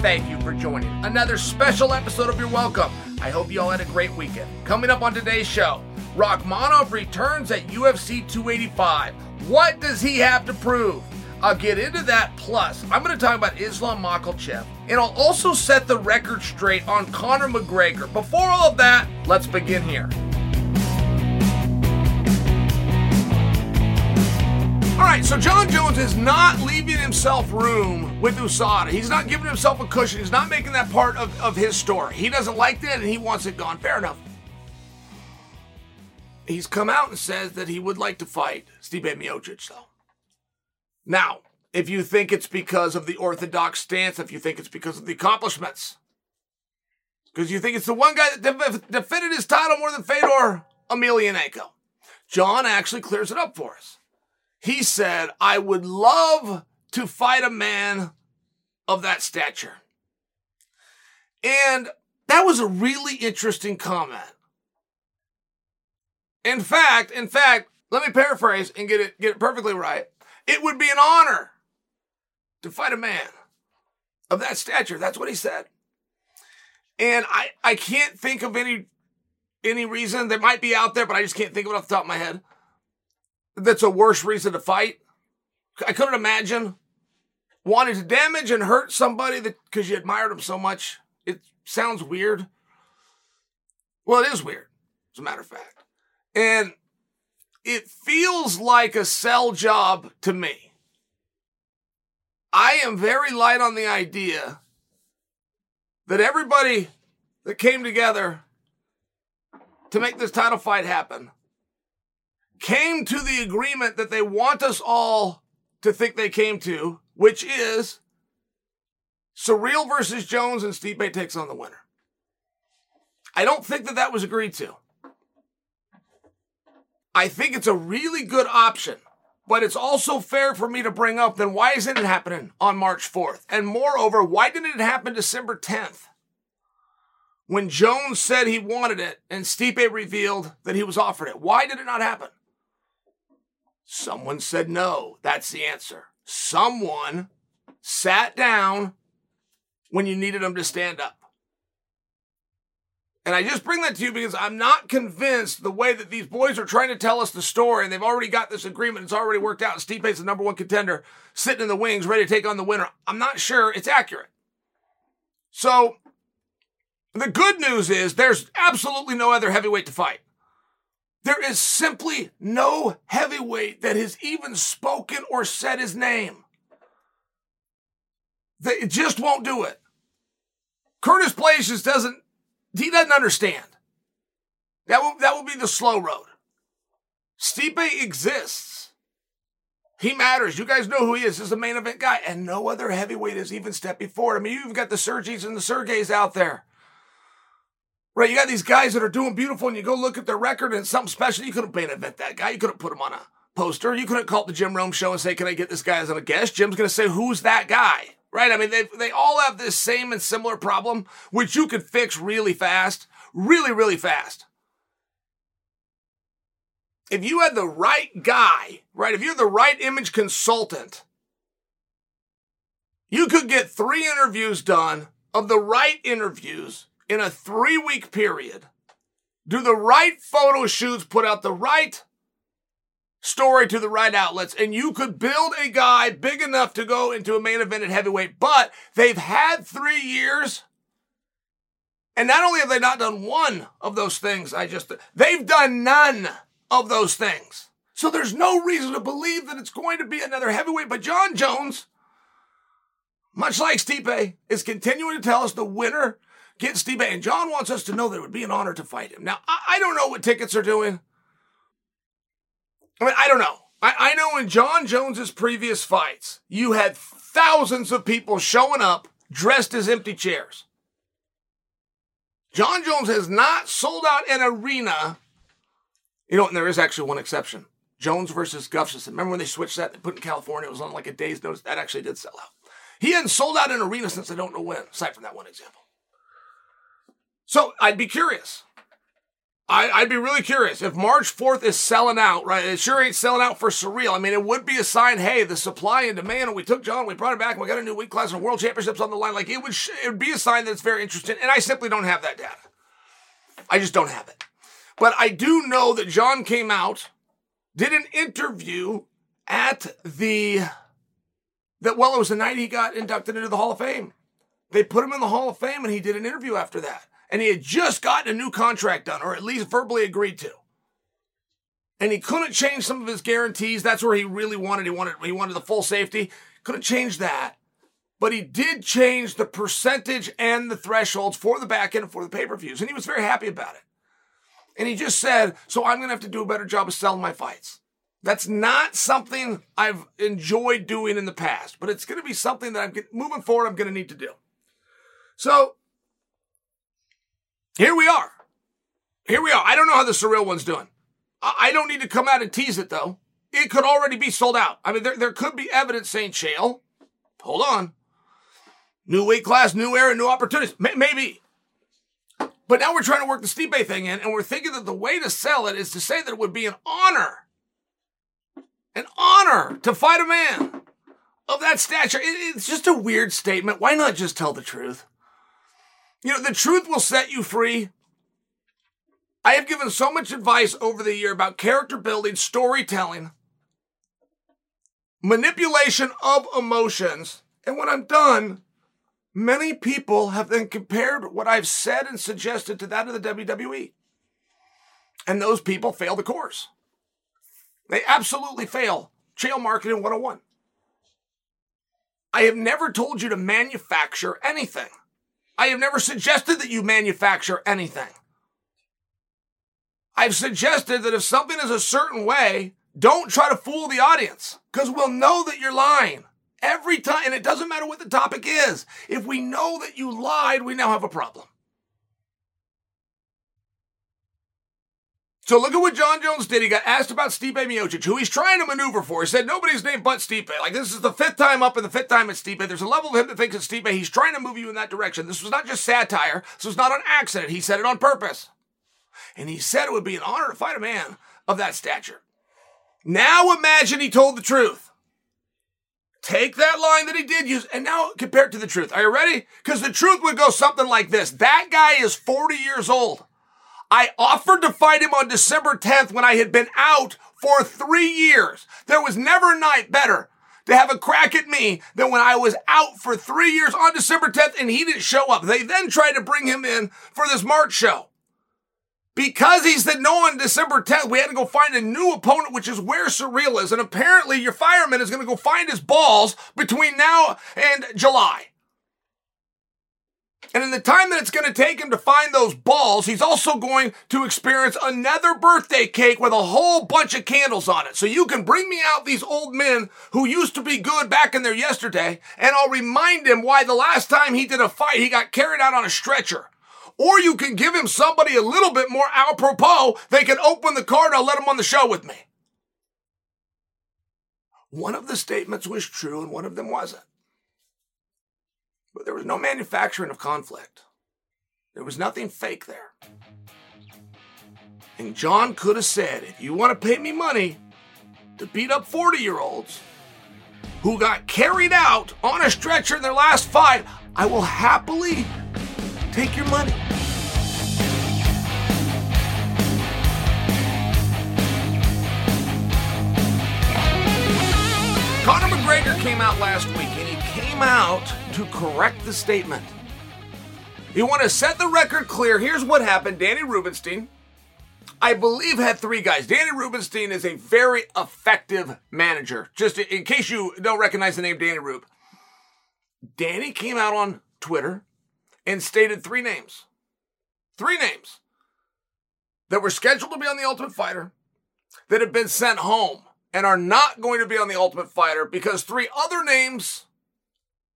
Thank you for joining another special episode of You're Welcome. I hope you all had a great weekend. Coming up on today's show, Rakhmonov returns at UFC 285. What does he have to prove? I'll get into that. Plus, I'm going to talk about Islam Makhachev, and I'll also set the record straight on Conor McGregor. Before all of that, let's begin here. All right, so Jon Jones is not leaving himself room with USADA. He's not giving himself a cushion. He's not making that part of, of his story. He doesn't like that and he wants it gone. Fair enough. He's come out and says that he would like to fight Steve Miocic, though. Now, if you think it's because of the orthodox stance, if you think it's because of the accomplishments, because you think it's the one guy that def- defended his title more than Fedor Emelianenko, Jon actually clears it up for us he said, I would love to fight a man of that stature. And that was a really interesting comment. In fact, in fact, let me paraphrase and get it get it perfectly right. It would be an honor to fight a man of that stature. That's what he said. And I, I can't think of any any reason that might be out there, but I just can't think of it off the top of my head that's a worse reason to fight. I couldn't imagine wanting to damage and hurt somebody that because you admired them so much. It sounds weird. Well, it is weird, as a matter of fact. And it feels like a sell job to me. I am very light on the idea that everybody that came together to make this title fight happen came to the agreement that they want us all to think they came to, which is Ciryl versus Jones and Stipe takes on the winner. I don't think that that was agreed to. I think it's a really good option, but it's also fair for me to bring up then why isn't it happening on March 4th? And moreover, why didn't it happen December 10th? When Jones said he wanted it and Stipe revealed that he was offered it. Why did it not happen? Someone said no. That's the answer. Someone sat down when you needed them to stand up. And I just bring that to you because I'm not convinced the way that these boys are trying to tell us the story and they've already got this agreement. It's already worked out. Stipe's the number one contender sitting in the wings, ready to take on the winner. I'm not sure it's accurate. So the good news is there's absolutely no other heavyweight to fight. There is simply no heavyweight that has even spoken or said his name. They just won't do it. Curtis Blaydes just doesn't, he doesn't understand. That will, that will be the slow road. Stipe exists. He matters. You guys know who he is. He's the main event guy. And no other heavyweight has even stepped before. I mean, you've got the Sergies and the Sergeys out there. Right, you got these guys that are doing beautiful, and you go look at their record and something special. You couldn't main event that guy. You couldn't put him on a poster. You couldn't call the Jim Rome show and say, "Can I get this guy as a guest?" Jim's going to say, "Who's that guy?" Right? I mean, they they all have this same and similar problem, which you could fix really fast, really, really fast. If you had the right guy, right? If you're the right image consultant, you could get three interviews done of the right interviews in a three week period, do the right photo shoots, put out the right story to the right outlets, and you could build a guy big enough to go into a main event at heavyweight. But they've had three years. And not only have they not done one of those things, I just, they've done none of those things. So there's no reason to believe that it's going to be another heavyweight. But Jon Jones, much like Stipe, is continuing to tell us the winner get Steve And Jon wants us to know that it would be an honor to fight him. Now, I, I don't know what tickets are doing. I mean, I don't know. I, I know in Jon Jones's previous fights, you had thousands of people showing up dressed as empty chairs. Jon Jones has not sold out an arena. You know, and there is actually one exception. Jones versus Gustafsson. Remember when they switched that? They put in California. It was on like a day's notice. That actually did sell out. He hadn't sold out an arena since I don't know when, aside from that one example. So I'd be curious. I, would be really curious if March 4th is selling out, right? It sure ain't selling out for Ciryl. I mean, it would be a sign, hey, the supply and demand, and we took Jon, we brought him back, and we got a new weight class and world championships on the line. Like, it would, it would be a sign that it's very interesting, and I simply don't have that data. I just don't have it. But I do know that Jon came out, did an interview at the, that, well, it was the night he got inducted into the Hall of Fame. They put him in the Hall of Fame, and he did an interview after that and he had just gotten a new contract done, or at least verbally agreed to. And he couldn't change some of his guarantees. That's where he really wanted. He wanted he wanted the full safety. Couldn't change that. But he did change the percentage and the thresholds for the back end for the pay-per-views. And he was very happy about it. And he just said, so I'm gonna have to do a better job of selling my fights. That's not something I've enjoyed doing in the past, but it's to be something that I'm moving forward. I'm to need to do. So here we are. Here we are. I don't know how the Ciryl one's doing. I don't need to come out and tease it though. It could already be sold out. I mean, there, there could be evidence saying, Chael, hold on. New weight class, new era, new opportunities. maybe. But now we're trying to work the Stipe thing in, and we're thinking that the way to sell it is to say that it would be an honor, an honor to fight a man of that stature. It, it's just a weird statement. Why not just tell the truth? You know, the truth will set you free. I have given so much advice over the year about character building, storytelling, manipulation of emotions. And when I'm done, many people have then compared what I've said and suggested to that of the WWE. And those people fail the course. They absolutely fail. Chael Marketing 101. I have never told you to manufacture anything. I have never suggested that you manufacture anything. I've suggested that if something is a certain way, don't try to fool the audience because we'll know that you're lying every time. And it doesn't matter what the topic is. If we know that you lied, we now have a problem. So look at what Jon Jones did. He got asked about Stipe Miocic, who he's trying to maneuver for. He said nobody's name but Stipe. Like this is the fifth time up and the fifth time it's Stipe. There's a level of him that thinks it's Stipe. He's trying to move you in that direction. This was not just satire. This was not an accident. He said it on purpose. And he said it would be an honor to fight a man of that stature. Now imagine he told the truth. Take that line that he did use and now compare it to the truth. Are you ready? Because the truth would go something like this. That guy is 40 years old. I offered to fight him on December 10th when I had been out for three years. There was never a night better to have a crack at me than when I was out for three years on December 10th and he didn't show up. They then tried to bring him in for this March show. Because he said no on December 10th, we had to go find a new opponent, which is where Ciryl is. And apparently your fireman is going to go find his balls between now and July. And in the time that it's going to take him to find those balls, he's also going to experience another birthday cake with a whole bunch of candles on it. So you can bring me out these old men who used to be good back in there yesterday, and I'll remind him why the last time he did a fight, he got carried out on a stretcher. Or you can give him somebody a little bit more apropos. They can open the card. I'll let him on the show with me. One of the statements was true and one of them wasn't. But there was no manufacturing of conflict. There was nothing fake there. And Jon could have said, if you want to pay me money to beat up 40 year olds who got carried out on a stretcher in their last fight, I will happily take your money. Conor McGregor came out last week and he came out to correct the statement. You want to set the record clear. Here's what happened. Danny Rubenstein, I believe, had three guys. Danny Rubenstein is a very effective manager. Just in case you don't recognize the name Danny Rube. Danny came out on Twitter and stated three names. Three names that were scheduled to be on the Ultimate Fighter that have been sent home and are not going to be on the Ultimate Fighter because three other names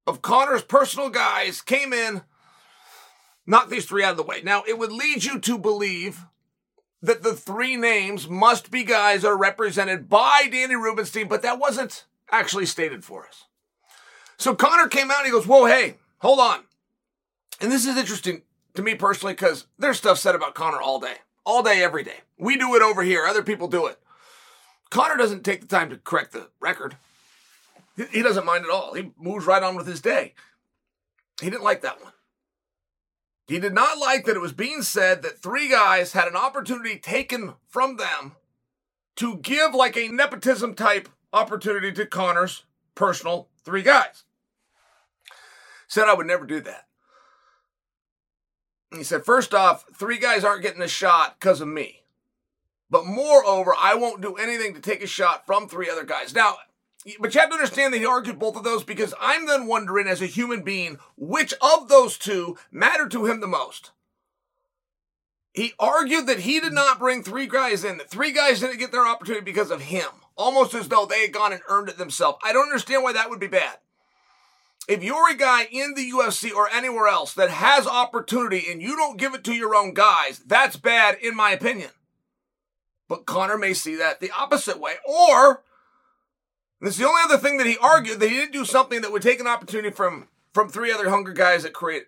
of Conor's personal guys came in knock these three out of the way. Now, it would lead you to believe that the three names must be guys that are represented by Danny Rubenstein, but that wasn't actually stated for us. So Conor came out and he goes, Whoa, hey, hold on. And this is interesting to me personally because there's stuff said about Conor all day, all day, every day. We do it over here, other people do it. Conor doesn't take the time to correct the record. He doesn't mind at all. He moves right on with his day. He didn't like that one. He did not like that it was being said that three guys had an opportunity taken from them to give like a nepotism type opportunity to Conor's personal three guys. Said I would never do that. He said, first off, three guys aren't getting a shot because of me. But moreover, I won't do anything to take a shot from three other guys. Now, but you have to understand that he argued both of those because I'm then wondering, as a human being, which of those two mattered to him the most. He argued that he did not bring three guys in, that three guys didn't get their opportunity because of him, almost as though they had gone and earned it themselves. I don't understand why that would be bad. If you're a guy in the UFC or anywhere else that has opportunity and you don't give it to your own guys, that's bad, in my opinion. But Conor may see that the opposite way, or this is the only other thing that he argued that he didn't do something that would take an opportunity from from three other hunger guys that create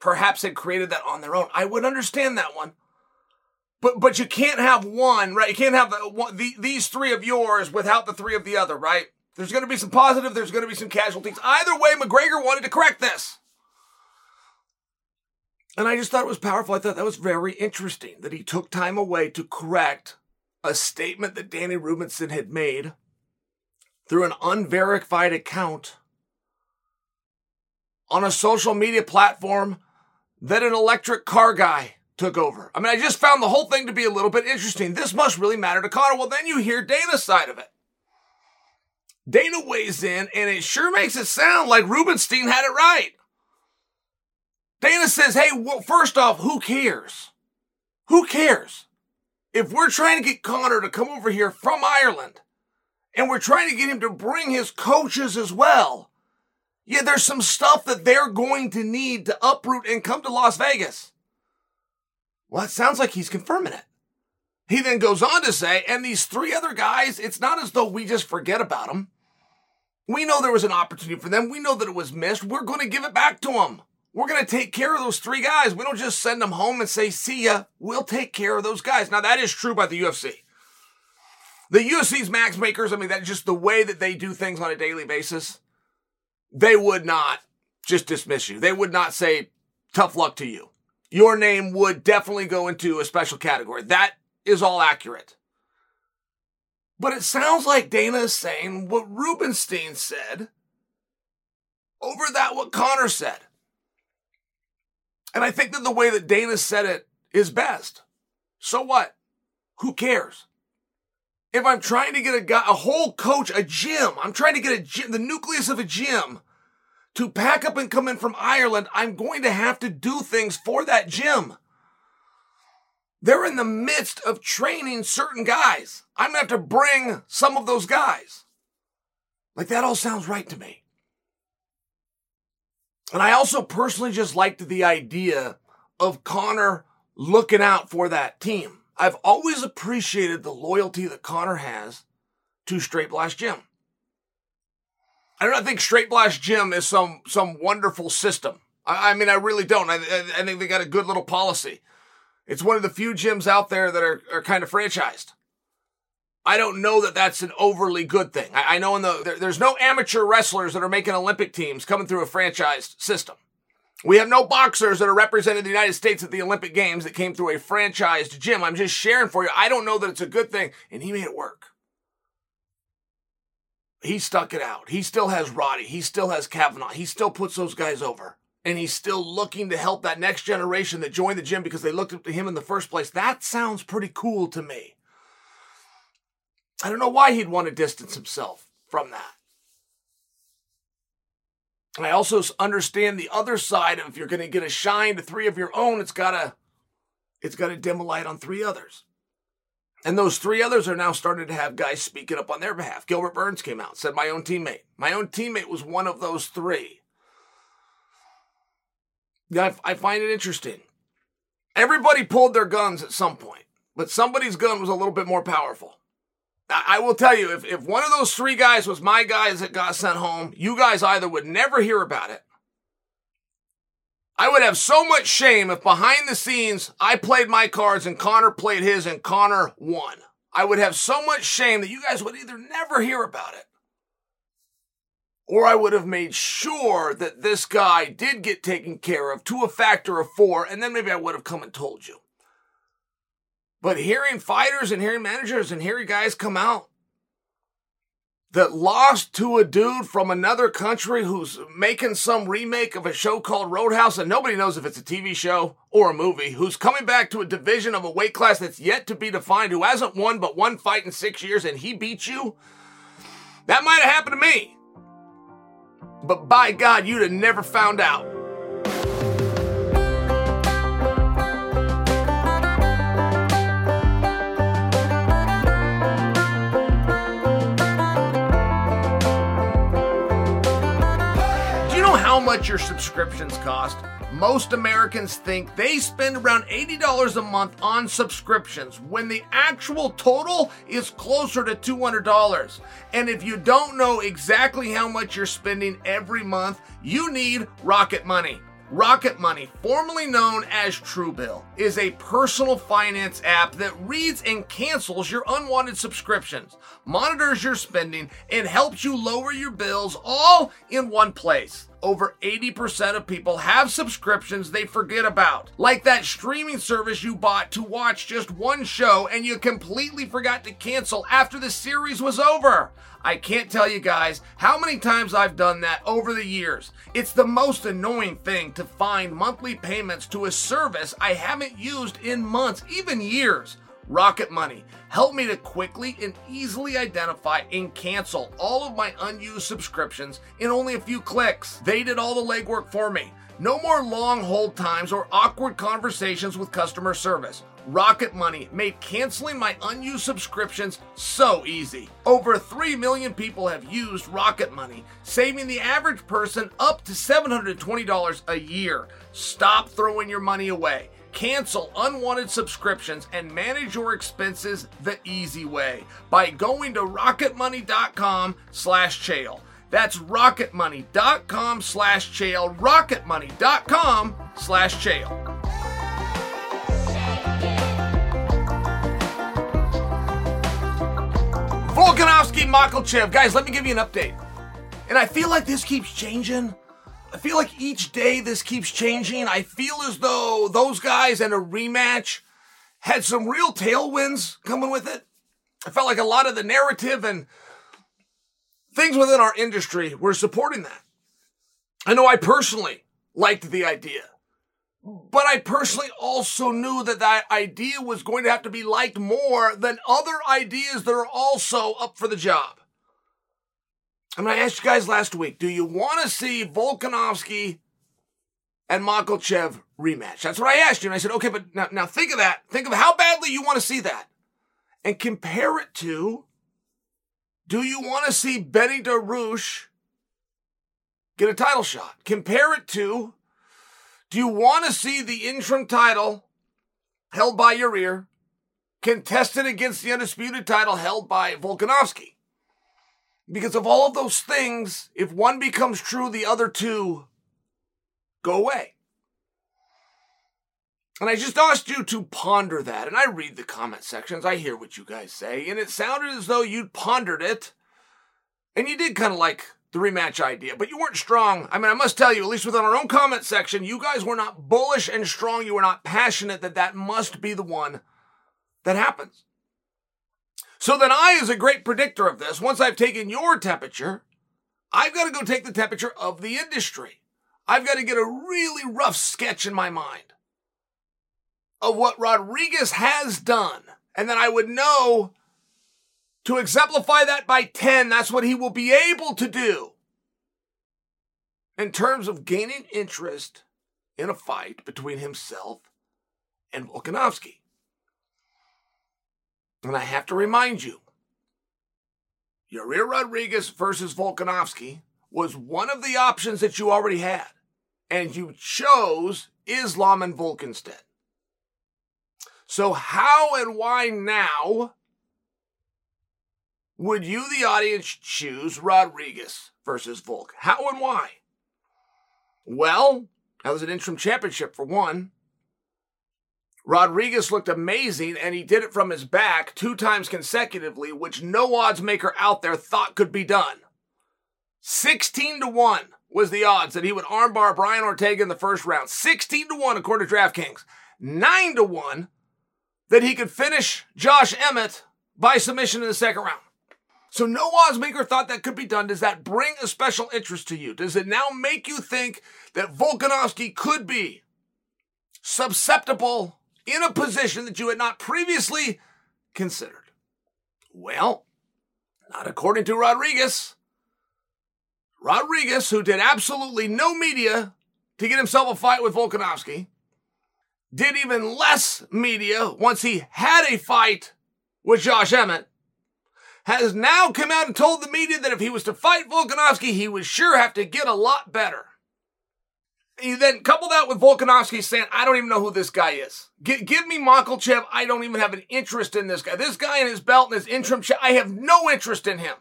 perhaps had created that on their own. I would understand that one. But but you can't have one, right? You can't have the, one, the, these three of yours without the three of the other, right? There's going to be some positive, there's going to be some casualties. Either way, McGregor wanted to correct this. And I just thought it was powerful. I thought that was very interesting that he took time away to correct a statement that Danny Rubenstein had made through an unverified account on a social media platform that an electric car guy took over. I mean, I just found the whole thing to be a little bit interesting. This must really matter to Conor. Well, then you hear Dana's side of it. Dana weighs in, and it sure makes it sound like Rubenstein had it right. Dana says, hey, well, first off, who cares? Who cares? If we're trying to get Conor to come over here from Ireland and we're trying to get him to bring his coaches as well. Yeah, there's some stuff that they're going to need to uproot and come to Las Vegas. Well, it sounds like he's confirming it. He then goes on to say, and these three other guys, it's not as though we just forget about them. We know there was an opportunity for them. We know that it was missed. We're going to give it back to them. We're going to take care of those three guys. We don't just send them home and say, see ya. We'll take care of those guys. Now, that is true by the UFC. The UFC's max makers, I mean, that's just the way that they do things on a daily basis. They would not just dismiss you. They would not say, tough luck to you. Your name would definitely go into a special category. That is all accurate. But it sounds like Dana is saying what Rubenstein said over that what Conor said. And I think that the way that Dana said it is best. So what? Who cares? If I'm trying to get a guy, a whole coach, a gym, I'm trying to get a gym, the nucleus of a gym to pack up and come in from Ireland, I'm going to have to do things for that gym. They're in the midst of training certain guys. I'm going to have to bring some of those guys. Like that all sounds right to me. And I also personally just liked the idea of Conor looking out for that team. I've always appreciated the loyalty that Conor has to Straight Blast Gym. I don't think Straight Blast Gym is some some wonderful system. I, I mean, I really don't. I, I, think they got a good little policy. It's one of the few gyms out there that are, are kind of franchised. I don't know that that's an overly good thing. I, I know in the there, there's no amateur wrestlers that are making Olympic teams coming through a franchised system. We have no boxers that are representing the United States at the Olympic Games that came through a franchised gym. I'm just sharing for you. I don't know that it's a good thing. And he made it work. He stuck it out. He still has Roddy. He still has Kavanagh. He still puts those guys over. And he's still looking to help that next generation that joined the gym because they looked up to him in the first place. That sounds pretty cool to me. I don't know why he'd want to distance himself from that. I also understand the other side of if you're going to get a shine to three of your own, it's got to it's got to dim a light on three others. And those three others are now starting to have guys speaking up on their behalf. Gilbert Burns came out, said my own teammate. My own teammate was one of those three. I, I find it interesting. Everybody pulled their guns at some point, but somebody's gun was a little bit more powerful. I, will tell you, if, if one of those three guys was my guys that got sent home, you guys either would never hear about it. I would have so much shame if behind the scenes I played my cards and Conor played his and Conor won. I would have so much shame that you guys would either never hear about it or I would have made sure that this guy did get taken care of to a factor of four, and then maybe I would have come and told you. But hearing fighters and hearing managers and hearing guys come out that lost to a dude from another country who's making some remake of a show called Roadhouse, and nobody knows if it's a TV show or a movie, who's coming back to a division of a weight class that's yet to be defined, who hasn't won but one fight in six years, and he beat you. That might have happened to me. But by God, you'd have never found out. Much your subscriptions cost? Most Americans think they spend around $80 a month on subscriptions when the actual total is closer to $200. And if you don't know exactly how much you're spending every month, you need Rocket Money. Rocket Money, formerly known as Truebill, is a personal finance app that reads and cancels your unwanted subscriptions, monitors your spending, and helps you lower your bills all in one place. Over 80% of people have subscriptions they forget about, like that streaming service you bought to watch just one show and you completely forgot to cancel after the series was over. I can't tell you guys how many times I've done that over the years. It's the most annoying thing to find monthly payments to a service I haven't used in months, even years. Rocket Money help me to quickly and easily identify and cancel all of my unused subscriptions in only a few clicks. They did all the legwork for me. No more long hold times or awkward conversations with customer service. Rocket Money made canceling my unused subscriptions so easy. Over 3 million people have used Rocket Money, saving the average person up to $720 a year. Stop throwing your money away. Cancel unwanted subscriptions and manage your expenses the easy way by going to rocketmoney.com slash chael. That's rocketmoney.com slash chael, rocketmoney.com slash chael. Volkanovski, Makhachev. Guys, let me give you an update. And I feel like this keeps changing. I feel like each day this keeps changing. I feel as though those guys and a rematch had some real tailwinds coming with it. I felt like a lot of the narrative and things within our industry were supporting that. I know I personally liked the idea. But I personally also knew that that idea was going to have to be liked more than other ideas that are also up for the job. I mean, I asked you guys last week, do you want to see Volkanovski and Makhachev rematch? That's what I asked you. And I said, okay, but now, now think of that. Think of how badly you want to see that. And compare it to, do you want to see Benny Dariush get a title shot? Compare it to, do you want to see the interim title held by Yair contested against the undisputed title held by Volkanovski? Because of all of those things, if one becomes true, the other two go away. And I just asked you to ponder that. And I read the comment sections, I hear what you guys say, and it sounded as though you'd pondered it. And you did kind of like the rematch idea, but you weren't strong. I mean, I must tell you, at least within our own comment section, you guys were not bullish and strong. You were not passionate that that must be the one that happens. So then I, is a great predictor of this, once I've taken your temperature, I've got to go take the temperature of the industry. I've got to get a really rough sketch in my mind of what Rodriguez has done. And then I would know to exemplify that by 10, that's what he will be able to do in terms of gaining interest in a fight between himself and Volkanovski. And I have to remind you, Yair Rodriguez versus Volkanovski was one of the options that you already had. and you chose Islam and Volk instead. So, how and why now would you, the audience, choose Rodriguez versus Volk? How and why? Well, that was an interim championship for one. Rodriguez looked amazing and he did it from his back two times consecutively, which no odds maker out there thought could be done. 16 to 1 was the odds that he would armbar Brian Ortega in the first round. 16 to 1 according to DraftKings. 9 to 1 that he could finish Josh Emmett by submission in the second round. So no odds maker thought that could be done. Does that bring a special interest to you? Does it now make you think that Volkanovski could be susceptible in a position that you had not previously considered? Well, not according to Rodriguez. Rodriguez, who did absolutely no media to get himself a fight with Volkanovski, did even less media once he had a fight with Josh Emmett, has now come out and told the media that if he was to fight Volkanovski, he would sure have to get a lot better. You then couple that with Volkanovski saying, I don't even know who this guy is. G- give me Makhachev. I don't even have an interest in this guy. This guy and his belt and his interim, cha- I have no interest in him.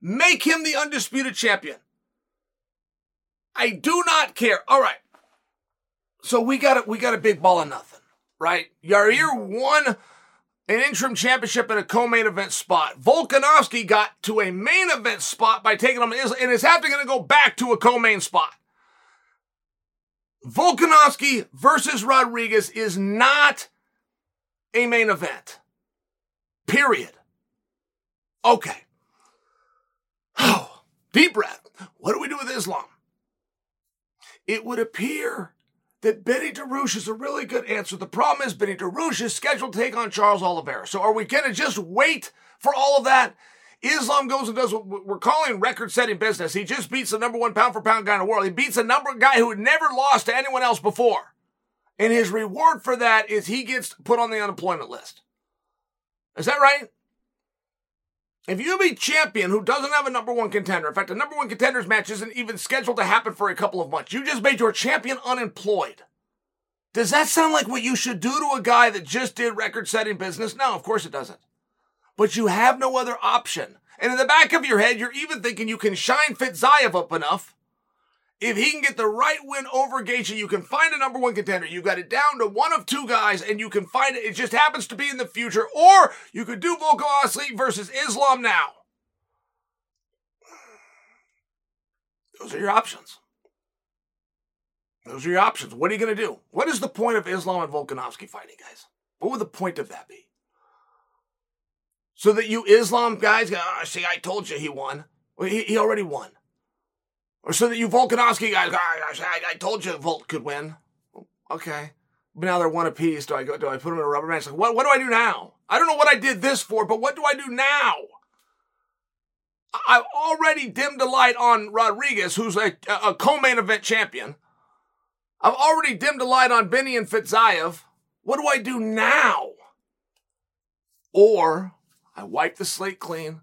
Make him the undisputed champion. I do not care. All right. So we got a, we got a big ball of nothing, right? Yair won an interim championship in a co-main event spot. Volkanovski got to a main event spot by taking him and is having going to go back to a co-main spot. Volkanovski versus Rodriguez is not a main event. Period. Okay. Oh, deep breath. What do we do with Islam? It would appear that Benny Dariush is a really good answer. The problem is Benny Dariush is scheduled to take on Charles Oliveira. So are we going to just wait for all of that? Islam goes and does what we're calling record-setting business. He just beats the number one pound for pound guy in the world. He beats a number guy who had never lost to anyone else before. And his reward for that is he gets put on the unemployment list. Is that right? If you be champion who doesn't have a number one contender, in fact, a number one contenders match isn't even scheduled to happen for a couple of months, you just made your champion unemployed. Does that sound like what you should do to a guy that just did record setting business? No, of course it doesn't. But you have no other option. And in the back of your head, you're even thinking you can shine Fiziev up enough. If he can get the right win over Gaethje, you can find a number one contender. You've got it down to one of two guys, and you can find it. It just happens to be in the future. Or you could do Volkanovski versus Islam now. Those are your options. Those are your options. What are you going to do? What is the point of Islam and Volkanovski fighting, guys? What would the point of that be? So that you Islam guys go, oh, see, I told you he won. Well, he, he already won. Or so that you Volkanovski guys oh, I, I told you Volk could win. Okay. But now they're one apiece. Do I go? Do I put them in a rubber match? Like, what? What do I do now? I don't know what I did this for, but what do I do now? I've already dimmed the light on Rodriguez, who's a, a co-main event champion. I've already dimmed the light on Benny and Fiziev. What do I do now? Or I wipe the slate clean.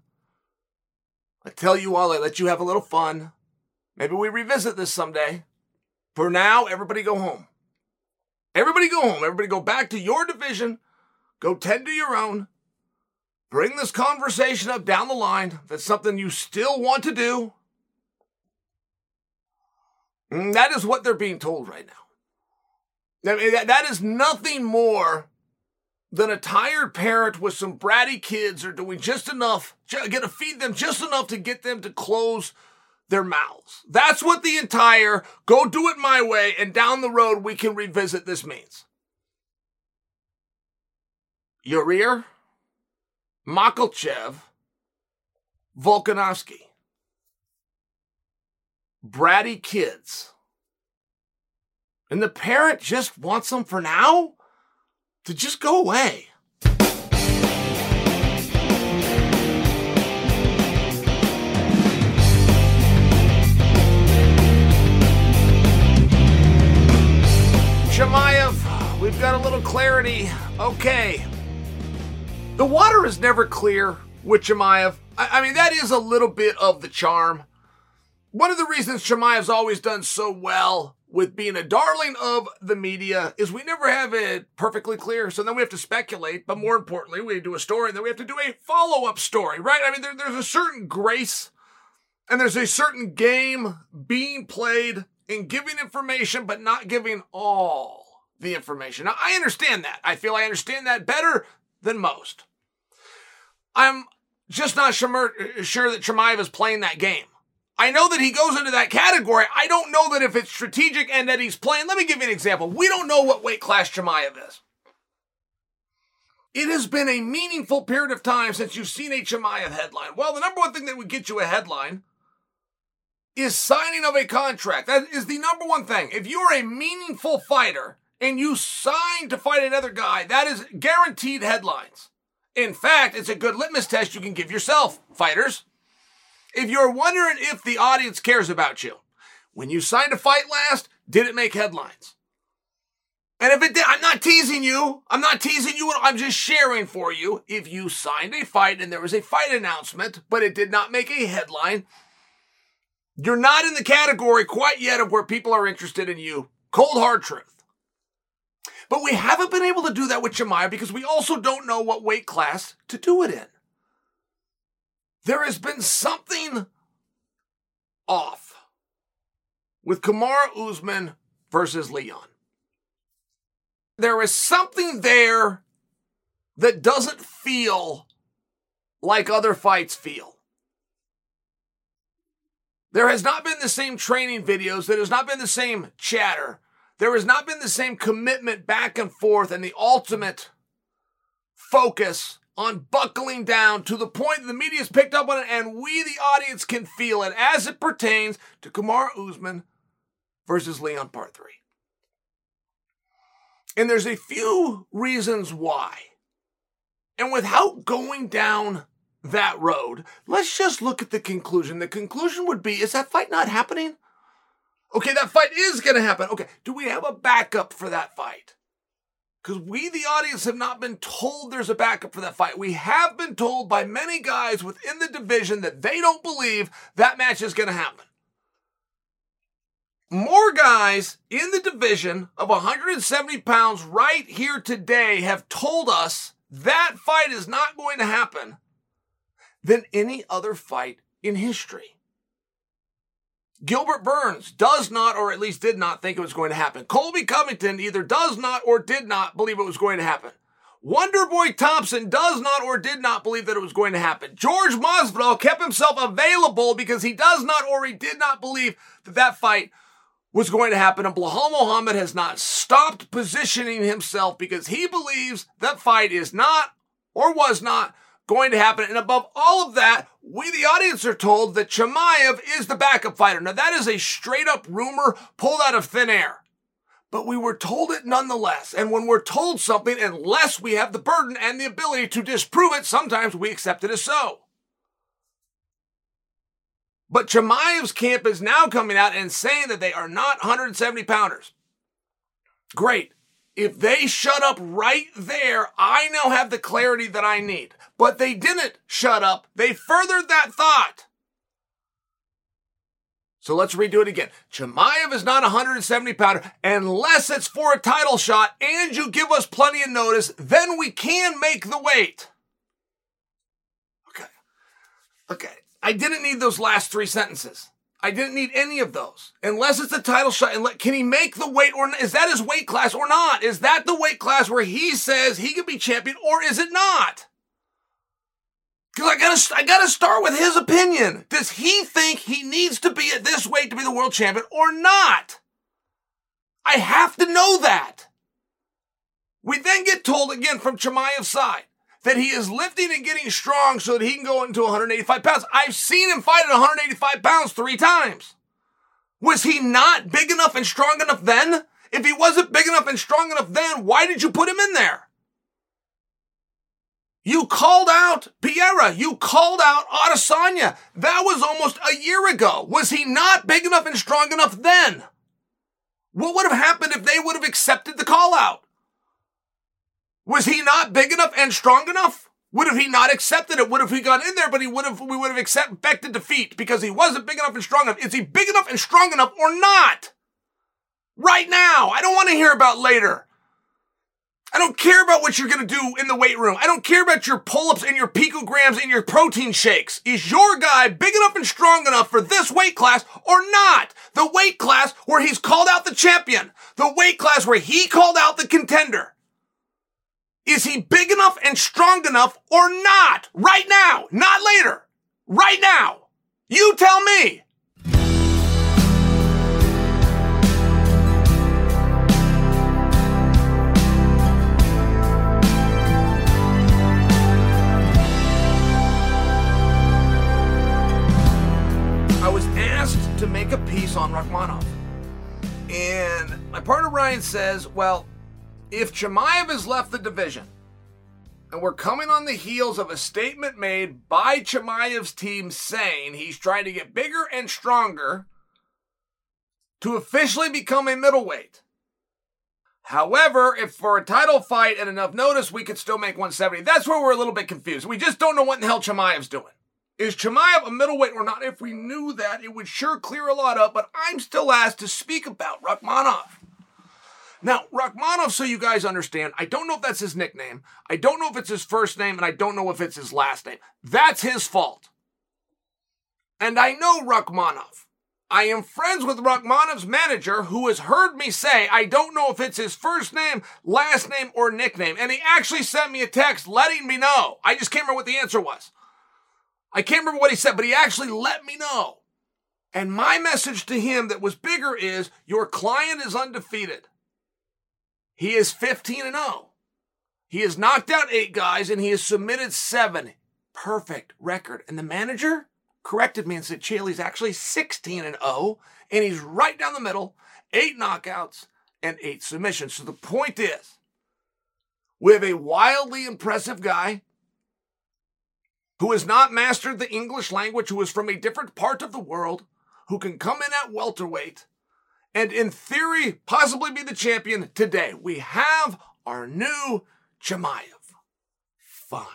I tell you all, I let you have a little fun. Maybe we revisit this someday. For now, everybody go home. Everybody go home. Everybody go back to your division. Go tend to your own. Bring this conversation up down the line. That's something you still want to do. And mm, that is what they're being told right now. I mean, that, that is nothing more than a tired parent with some bratty kids are doing just enough, to feed them just enough to get them to close their mouths. That's what the entire go do it my way and down the road we can revisit this means. Yair, Makhachev, Volkanovski. Bratty kids. And the parent just wants them for now to just go away. Chimaev, we've got a little clarity. Okay. The water is never clear with Chimaev. I, I mean, that is a little bit of the charm. One of the reasons Chimaev's always done so well with being a darling of the media is we never have it perfectly clear. So then we have to speculate, but more importantly, we do a story and then we have to do a follow up story, right? I mean, there, there's a certain grace and there's a certain game being played in giving information, but not giving all the information. Now, I understand that. I feel I understand that better than most. I'm just not sure, that Chimaev is playing that game. I know that he goes into that category. I don't know that if it's strategic and that he's playing. Let me give you an example. We don't know what weight class Chimaev is. It has been a meaningful period of time since you've seen a headline. Well, the number one thing that would get you a headline is signing of a contract. That is the number one thing. If you're a meaningful fighter and you sign to fight another guy, that is guaranteed headlines. In fact, it's a good litmus test you can give yourself, fighters. If you're wondering if the audience cares about you, when you signed a fight last, did it make headlines? And if it did, I'm not teasing you. I'm not teasing you. I'm just sharing for you. If you signed a fight and there was a fight announcement, but it did not make a headline, you're not in the category quite yet of where people are interested in you. Cold hard truth. But we haven't been able to do that with Chimaev because we also don't know what weight class to do it in there has been something off with Kamaru Usman versus Leon. There is something there that doesn't feel like other fights feel. There has not been the same training videos. There has not been the same chatter. There has not been the same commitment back and forth and the ultimate focus on buckling down to the point that the media's picked up on it and we, the audience, can feel it as it pertains to Kamaru Usman versus Leon Part 3. And there's a few reasons why. And without going down that road, let's just look at the conclusion. The conclusion would be is that fight not happening? Okay, that fight is going to happen. Okay, do we have a backup for that fight? Because we, the audience, have not been told there's a backup for that fight. We have been told by many guys within the division that they don't believe that match is going to happen. More guys in the division of 170 pounds right here today have told us that fight is not going to happen than any other fight in history. Gilbert Burns does not, or at least did not, think it was going to happen. Colby Covington either does not or did not believe it was going to happen. Wonderboy Thompson does not or did not believe that it was going to happen. George Masvidal kept himself available because he does not or he did not believe that that fight was going to happen. And Belal Muhammad has not stopped positioning himself because he believes that fight is not or was not going to happen. And above all of that, we, the audience, are told that Chimaev is the backup fighter. Now, that is a straight up rumor pulled out of thin air. But we were told it nonetheless. And when we're told something, unless we have the burden and the ability to disprove it, sometimes we accept it as so. But Chimaev's camp is now coming out and saying that they are not 170 pounders. Great. If they shut up right there, I now have the clarity that I need. But they didn't shut up. They furthered that thought. So let's redo it again. Chimaev is not 170 pounder unless it's for a title shot and you give us plenty of notice, then we can make the weight. Okay. Okay. I didn't need those last three sentences. I didn't need any of those. Unless it's a title shot. And can he make the weight or is that his weight class or not? Is that the weight class where he says he could be champion or is it not? Cause I gotta, I gotta start with his opinion. Does he think he needs to be at this weight to be the world champion or not? I have to know that. We then get told again from Chimaev's side that he is lifting and getting strong so that he can go into 185 pounds. I've seen him fight at 185 pounds three times. Was he not big enough and strong enough then? If he wasn't big enough and strong enough then, why did you put him in there? You called out Pereira. You called out Adesanya. That was almost a year ago. Was he not big enough and strong enough then? What would have happened if they would have accepted the call out? Was he not big enough and strong enough? Would have he not accepted it? Would have he gone in there, but he would have we would have expected defeat because he wasn't big enough and strong enough. Is he big enough and strong enough or not? Right now. I don't want to hear about later. I don't care about what you're going to do in the weight room. I don't care about your pull-ups and your picograms and your protein shakes. Is your guy big enough and strong enough for this weight class or not? The weight class where he's called out the champion. The weight class where he called out the contender. Is he big enough and strong enough or not? Right now, not later. Right now. You tell me. Ryan says, well, if Chimaev has left the division, and we're coming on the heels of a statement made by Chimaev's team saying he's trying to get bigger and stronger to officially become a middleweight. However, if for a title fight and enough notice, we could still make 170. That's where we're a little bit confused. We just don't know what the hell Chimaev's doing. Is Chimaev a middleweight or not? If we knew that, it would sure clear a lot up, but I'm still asked to speak about Rakhmonov. Now, Rakhmonov, so you guys understand, I don't know if that's his nickname. I don't know if it's his first name, and I don't know if it's his last name. That's his fault. And I know Rakhmonov. I am friends with Rakhmonov's manager who has heard me say, I don't know if it's his first name, last name, or nickname. And he actually sent me a text letting me know. I just can't remember what the answer was. I can't remember what he said, but he actually let me know. And my message to him that was bigger is your client is undefeated. He is 15 and 0. He has knocked out eight guys and he has submitted seven. Perfect record. And the manager corrected me and said, Chael, actually 16 and 0, and he's right down the middle, eight knockouts and eight submissions. So the point is, we have a wildly impressive guy who has not mastered the English language, who is from a different part of the world, who can come in at welterweight, and in theory, possibly be the champion today. We have our new Chimaev. Fine.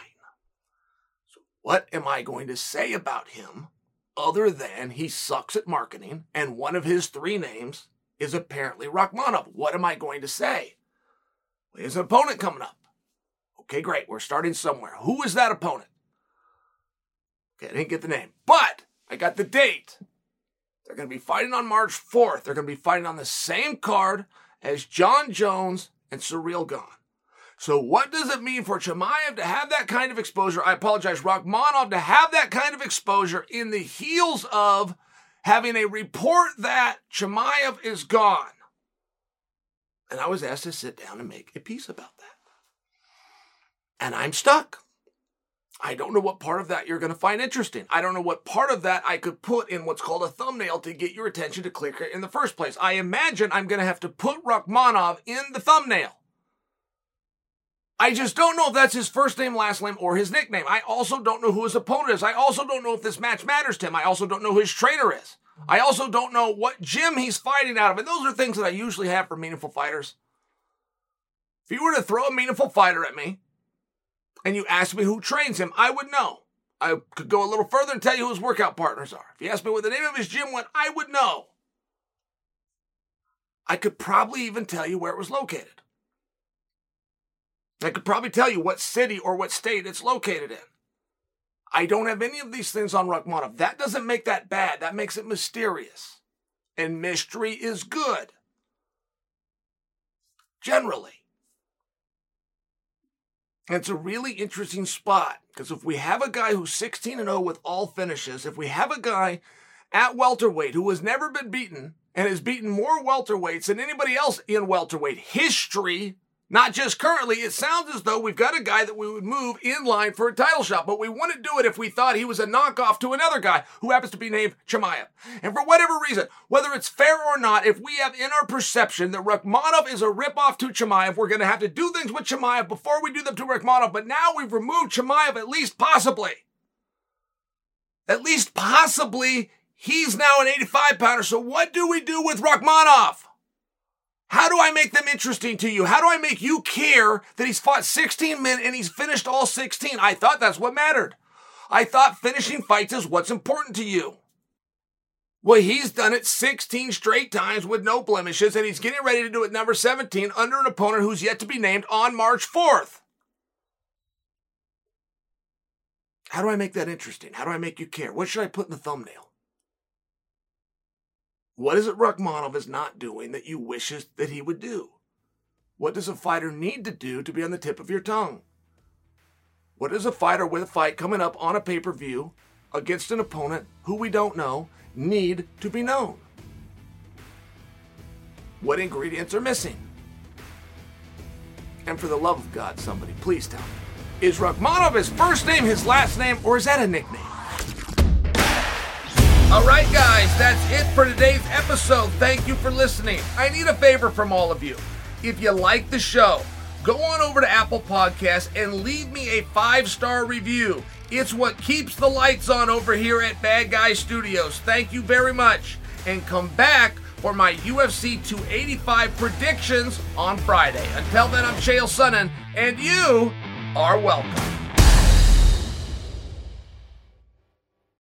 So, what am I going to say about him other than he sucks at marketing and one of his three names is apparently Rakhmonov? What am I going to say? An opponent coming up. Okay, great. We're starting somewhere. Who is that opponent? Okay, I didn't get the name, but I got the date. They're going to be fighting on March 4th. They're going to be fighting on the same card as Jon Jones and Ciryl Gane. So, what does it mean for Chimaev to have that kind of exposure? I apologize, Rakhmonov to have that kind of exposure in the heels of having a report that Chimaev is gone. And I was asked to sit down and make a piece about that. And I'm stuck. I don't know what part of that you're going to find interesting. I don't know what part of that I could put in what's called a thumbnail to get your attention to click in the first place. I imagine I'm going to have to put Rakhmonov in the thumbnail. I just don't know if that's his first name, last name, or his nickname. I also don't know who his opponent is. I also don't know if this match matters to him. I also don't know who his trainer is. I also don't know what gym he's fighting out of. And those are things that I usually have for meaningful fighters. If you were to throw a meaningful fighter at me, and you ask me who trains him, I would know. I could go a little further and tell you who his workout partners are. If you ask me what the name of his gym was, I would know. I could probably even tell you where it was located. I could probably tell you what city or what state it's located in. I don't have any of these things on Rakhmonov. That doesn't make that bad. That makes it mysterious. And mystery is good. Generally. And it's a really interesting spot because if we have a guy who's 16 and 0 with all finishes, if we have a guy at welterweight who has never been beaten and has beaten more welterweights than anybody else in welterweight history, not just currently, it sounds as though we've got a guy that we would move in line for a title shot, but we wouldn't do it if we thought he was a knockoff to another guy who happens to be named Chimaev. And for whatever reason, whether it's fair or not, if we have in our perception that Rakhmonov is a ripoff to Chimaev, we're going to have to do things with Chimaev before we do them to Rakhmonov. But now we've removed Chimaev, at least possibly. At least possibly, he's now an 85 pounder. So what do we do with Rakhmonov? How do I make them interesting to you? How do I make you care that he's fought 16 men and he's finished all 16? I thought that's what mattered. I thought finishing fights is what's important to you. Well, he's done it 16 straight times with no blemishes, and he's getting ready to do it number 17 under an opponent who's yet to be named on March 4th. How do I make that interesting? How do I make you care? What should I put in the thumbnail? What is it Rakhmonov is not doing that you wishes that he would do? What does a fighter need to do to be on the tip of your tongue? What does a fighter with a fight coming up on a pay per view against an opponent who we don't know need to be known? What ingredients are missing? And for the love of God, somebody, please tell me. Is Rakhmonov his first name, his last name, or is that a nickname? All right, guys, that's it for today's episode. Thank you for listening. I need a favor from all of you. If you like the show, go on over to Apple Podcasts and leave me a five star review. It's what keeps the lights on over here at Bad Guy Studios. Thank you very much. And come back for my UFC 285 predictions on Friday. Until then, I'm Chael Sonnen, and you are welcome.